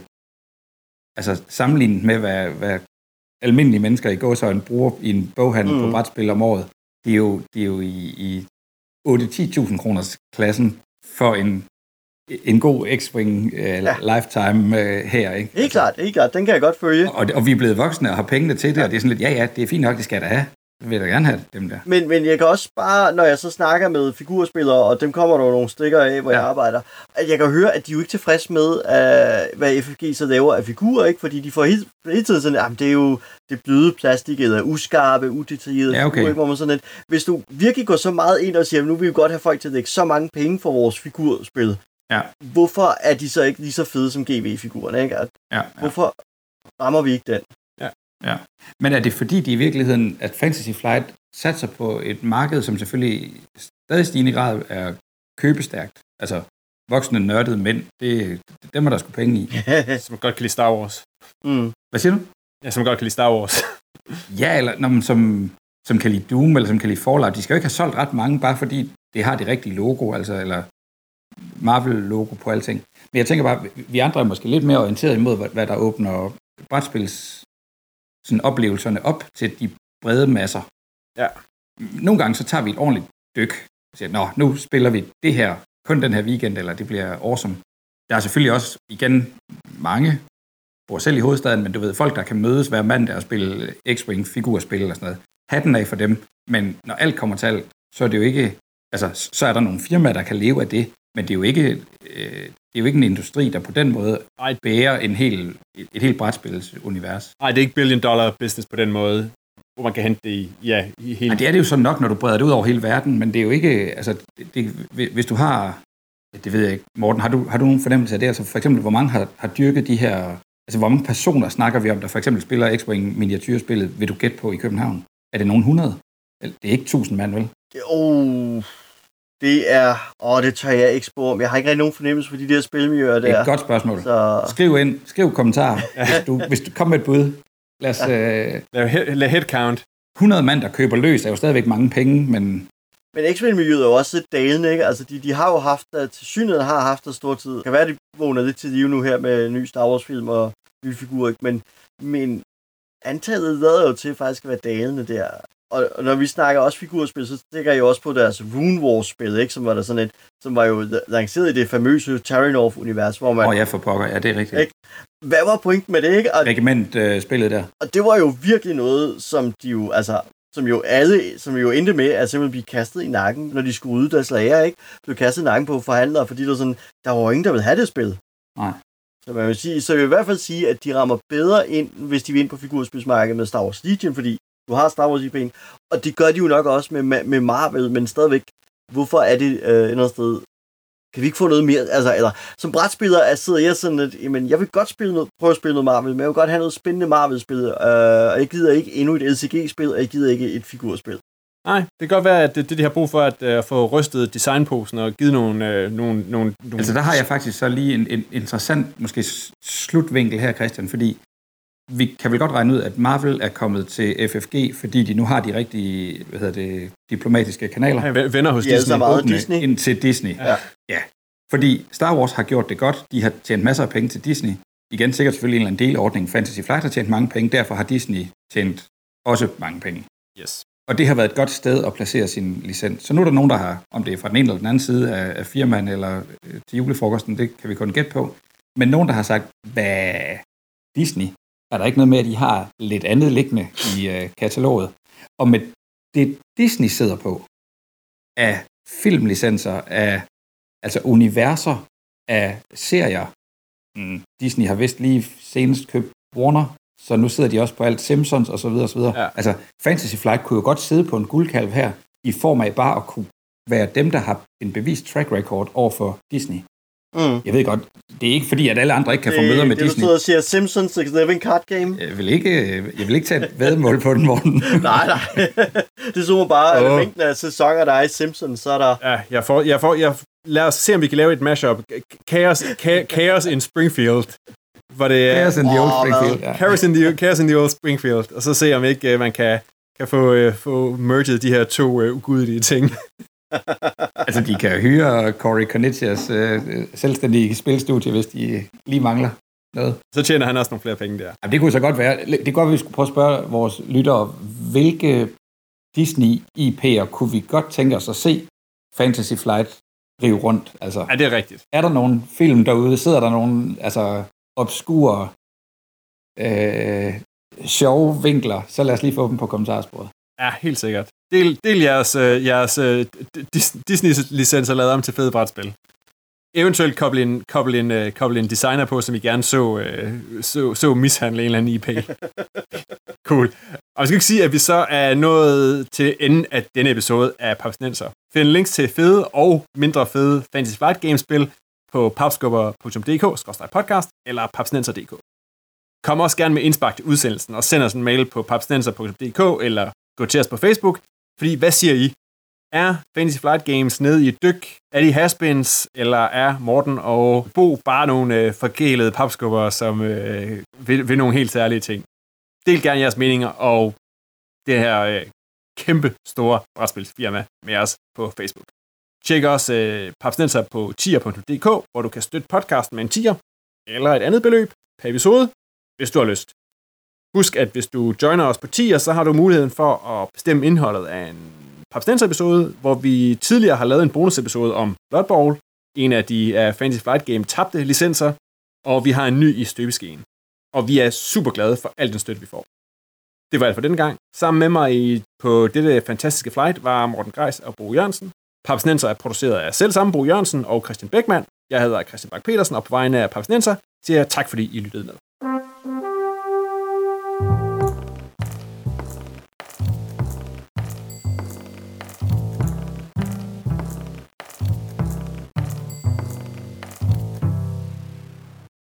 altså sammenlignet med, hvad, hvad almindelige mennesker i gåsøjne bruger i en boghandel. Mm. på brætspil om året. De er jo, de er jo i, i 8-10.000 kroners klassen for en, en god X-Wing uh, ja. lifetime uh, her. Ikke? Helt klart, helt klart, den kan jeg godt følge. Og, og vi er blevet voksne og har pengene til det, og det er sådan lidt, ja ja, det er fint nok, det skal da have. Vil jeg da gerne have dem der. Men, men jeg kan også bare, når jeg så snakker med figurspillere, og dem kommer der jo nogle stikker af, hvor ja. Jeg arbejder, at jeg kan høre, at de er jo ikke tilfredse med, uh, hvad FFG så laver af figurer, ikke? Fordi de får hele, hele tiden sådan, at det er jo det bløde plastik, eller uskarpe, udetaljerede Ja, okay. figurer, ikke? Hvor man sådan lidt, hvis du virkelig går så meget ind og siger, nu vil vi godt have folk til at lægge så mange penge for vores figurspil, Ja. hvorfor er de så ikke lige så fede som GV-figurerne, ikke? At, Ja, ja. hvorfor rammer vi ikke den? Men er det fordi, de i virkeligheden, at Fantasy Flight satser på et marked, som selvfølgelig i stadig stigende grad er købestærkt? Altså voksne nørdede mænd, det, dem er der sgu penge i. Som godt kan lide Star Wars. mm. Hvad siger du? Ja, som godt kan lide Star Wars. Ja, eller når man som, som kan lide Doom, eller som kan lide Fallout, de skal jo ikke have solgt ret mange, bare fordi det har det rigtige logo, altså, eller Marvel-logo på alting. Men jeg tænker bare, vi andre er måske lidt mere orienteret imod, hvad, hvad der åbner brætspils sådan oplevelserne op til de brede masser. Ja. Nogle gange så tager vi et ordentligt dyk og siger, nå, nu spiller vi det her kun den her weekend, eller det bliver awesome. Der er selvfølgelig også, igen, mange, bor selv i hovedstaden, men du ved, folk, der kan mødes hver mandag og spille X-Wing figurspil eller sådan noget. Hatten af for dem, men når alt kommer til alt, så er det jo ikke, altså, så er der nogle firmaer, der kan leve af det, men det er jo ikke, øh, det er jo ikke en industri, der på den måde Nej. bærer en hel, et, et helt brætspilsunivers. Nej, det er ikke billion dollar business på den måde, hvor man kan hente det i, ja, i hele... Nej, det er det jo så nok, når du breder det ud over hele verden, men det er jo ikke, altså, det, det, hvis du har Det ved jeg ikke. Morten, har du, har du nogen fornemmelse af det? Altså for eksempel, hvor mange har, har dyrket de her... Altså hvor mange personer snakker vi om, der for eksempel spiller X-Wing miniatyrspillet, vil du gætte på i København? Er det nogen 100? Det er ikke 1000 mand, vel? Oh, det er... Åh, det tør jeg ikke spå om. Jeg har ikke rigtig nogen fornemmelse for de der spilmiljøer der. Det er et godt spørgsmål. Så... Skriv ind, skriv kommentarer, hvis du, hvis du kommer med et bud. Lad os... Ja. Øh... Lad, lad head count. 100 mand, der køber løs, er jo stadigvæk mange penge, men... Men X-Men-miljøet er jo også lidt dalende, ikke? Altså, de, de har jo haft, at til synet har haft det stor tid. Det kan være, de vågner lidt til live nu her med en ny Star Wars-film og nye figurer, ikke? Men, men antallet lader jo til faktisk at være dalende der. Og, og når vi snakker også figurspil, så tænker jeg også på deres Rune Wars-spil, ikke? Som var der sådan et, som var jo lanceret i det famøse Terranov-univers, hvor man... Åh oh, ja, for pokker, ja, det er rigtigt. Ikke? Hvad var pointen med det, ikke? Regiment-spillet der. Og det var jo virkelig noget, som de jo, altså, som jo alle, som jo endte med at simpelthen blive kastet i nakken, når de skulle ud deres lager, ikke? Blev kastet i nakken på forhandlere, fordi der, sådan, der var ingen, der ville have det spil. Nej. Så man vil sige, så jeg vil i hvert fald sige, at de rammer bedre ind, hvis de vil ind på figurspilsmarkedet med Star Wars Legion, fordi du har Star Wars IP'en, og det gør de jo nok også med, med Marvel, men stadigvæk, hvorfor er det øh, et andet sted? Kan vi ikke få noget mere? Altså, eller, som brætspiller er, sidder jeg sådan lidt, jamen, jeg vil godt spille noget, prøve at spille noget Marvel, men jeg vil godt have noget spændende Marvel-spil, øh, og jeg gider ikke endnu et LCG-spil, og jeg gider ikke et figurspil. Nej, det kan godt være, at det, det de har brug for at uh, få rystet designposen og givet nogle, uh, nogle, nogle, nogle... Altså der har jeg faktisk så lige en, en interessant, måske slutvinkel her, Christian, fordi vi kan vel godt regne ud, at Marvel er kommet til FFG, fordi de nu har de rigtige hvad hedder det, diplomatiske kanaler. Ja, venner hos De Disney. meget Disney. Ind til Disney. Ja. ja. Fordi Star Wars har gjort det godt. De har tjent masser af penge til Disney. Igen sikkert selvfølgelig en eller anden delordning. Fantasy Flight har tjent mange penge, derfor har Disney tjent også mange penge. Yes. Og det har været et godt sted at placere sin licens. Så nu er der nogen, der har, om det er fra den ene eller den anden side af, af firmaen eller øh, til julefrokosten, det kan vi kun gætte på. Men nogen, der har sagt, hvad Disney, er der ikke noget med, at de har lidt andet liggende i øh, kataloget. Og med det, Disney sidder på, af filmlicenser, af altså universer, af serier. Mm, Disney har vist lige senest købt Warner, så nu sidder de også på alt Simpsons og så videre og så videre. Ja. Altså, Fantasy Flight kunne jo godt sidde på en guldkalv her, i form af bare at kunne være dem, der har en bevist track record over for Disney. Mm. Jeg ved godt, det er ikke fordi, at alle andre ikke kan få møder med det, Disney. Det, du og siger Simpsons The Living Card Game. Jeg vil ikke, jeg vil ikke tage et vedmål på den, Morten. nej, nej. det så bare, at Åh. mængden af sæsoner, der er i Simpsons, så er der... Ja, jeg får, jeg får, jeg, lad os se, om vi kan lave et mashup. Chaos, Cha- Chaos in Springfield. Hvor det er Chaos in the Old Springfield. Ja. Chaos in the, Chaos in the Old Springfield. Og så se, om ikke uh, man kan, kan få, uh, få merged de her to uh, ugudelige ting. Altså, de kan hyre Corey Konitsas øh, selvstændige spilstudie, hvis de lige mangler noget. Så tjener han også nogle flere penge der. Jamen, det kunne så godt være. Det godt at vi skulle prøve at spørge vores lyttere, hvilke Disney-IP'er kunne vi godt tænke os at se Fantasy Flight rive rundt? Altså, Ja, det er rigtigt. er der nogle film derude? Sidder der nogle altså, obskure, øh, sjove vinkler? Så lad os lige få dem på kommentarsporet. Ja, helt sikkert. Del, del jeres, øh, jeres øh, Dis- Disney-licenser lavet om til fede brætspil. Eventuelt koble en, koble, en, øh, koble en designer på, som I gerne så, øh, så, så mishandle en eller anden IP. cool. Og vi skal ikke sige, at vi så er nået til enden af denne episode af Papsnenser. Find links til fede og mindre fede Fantasy Flight Games-spil på papskubber.dk-podcast eller papsnenser.dk. Kom også gerne med indspark til udsendelsen, og send os en mail på papsnenser.dk, eller gå til os på Facebook, fordi hvad siger I? Er Fantasy Flight Games nede i et dyk? Er de haspins, eller er Morten og Bo bare nogle øh, forgælede papskubber, som øh, vil, vil nogle helt særlige ting? Del gerne jeres meninger, og det her øh, kæmpe store brætspilsfirma med os på Facebook. Tjek også øh, Papsnenser på tier.dk, hvor du kan støtte podcasten med en tier, eller et andet beløb per episode, hvis du har lyst. Husk, at hvis du joiner os på tier, så har du muligheden for at bestemme indholdet af en Papsnenser-episode, hvor vi tidligere har lavet en bonusepisode om Blood Bowl, en af de af Fantasy Flight Game tabte licenser, og vi har en ny i støbeskeen. Og vi er super glade for al den støtte, vi får. Det var alt for den gang. Sammen med mig i, på dette fantastiske flight var Morten Greis og Bo Jørgensen. Papsnenser er produceret af selv samme Bo Jørgensen og Christian Beckmann. Jeg hedder Christian Bak petersen og på vegne af Papsnenser siger jeg tak, fordi I lyttede med.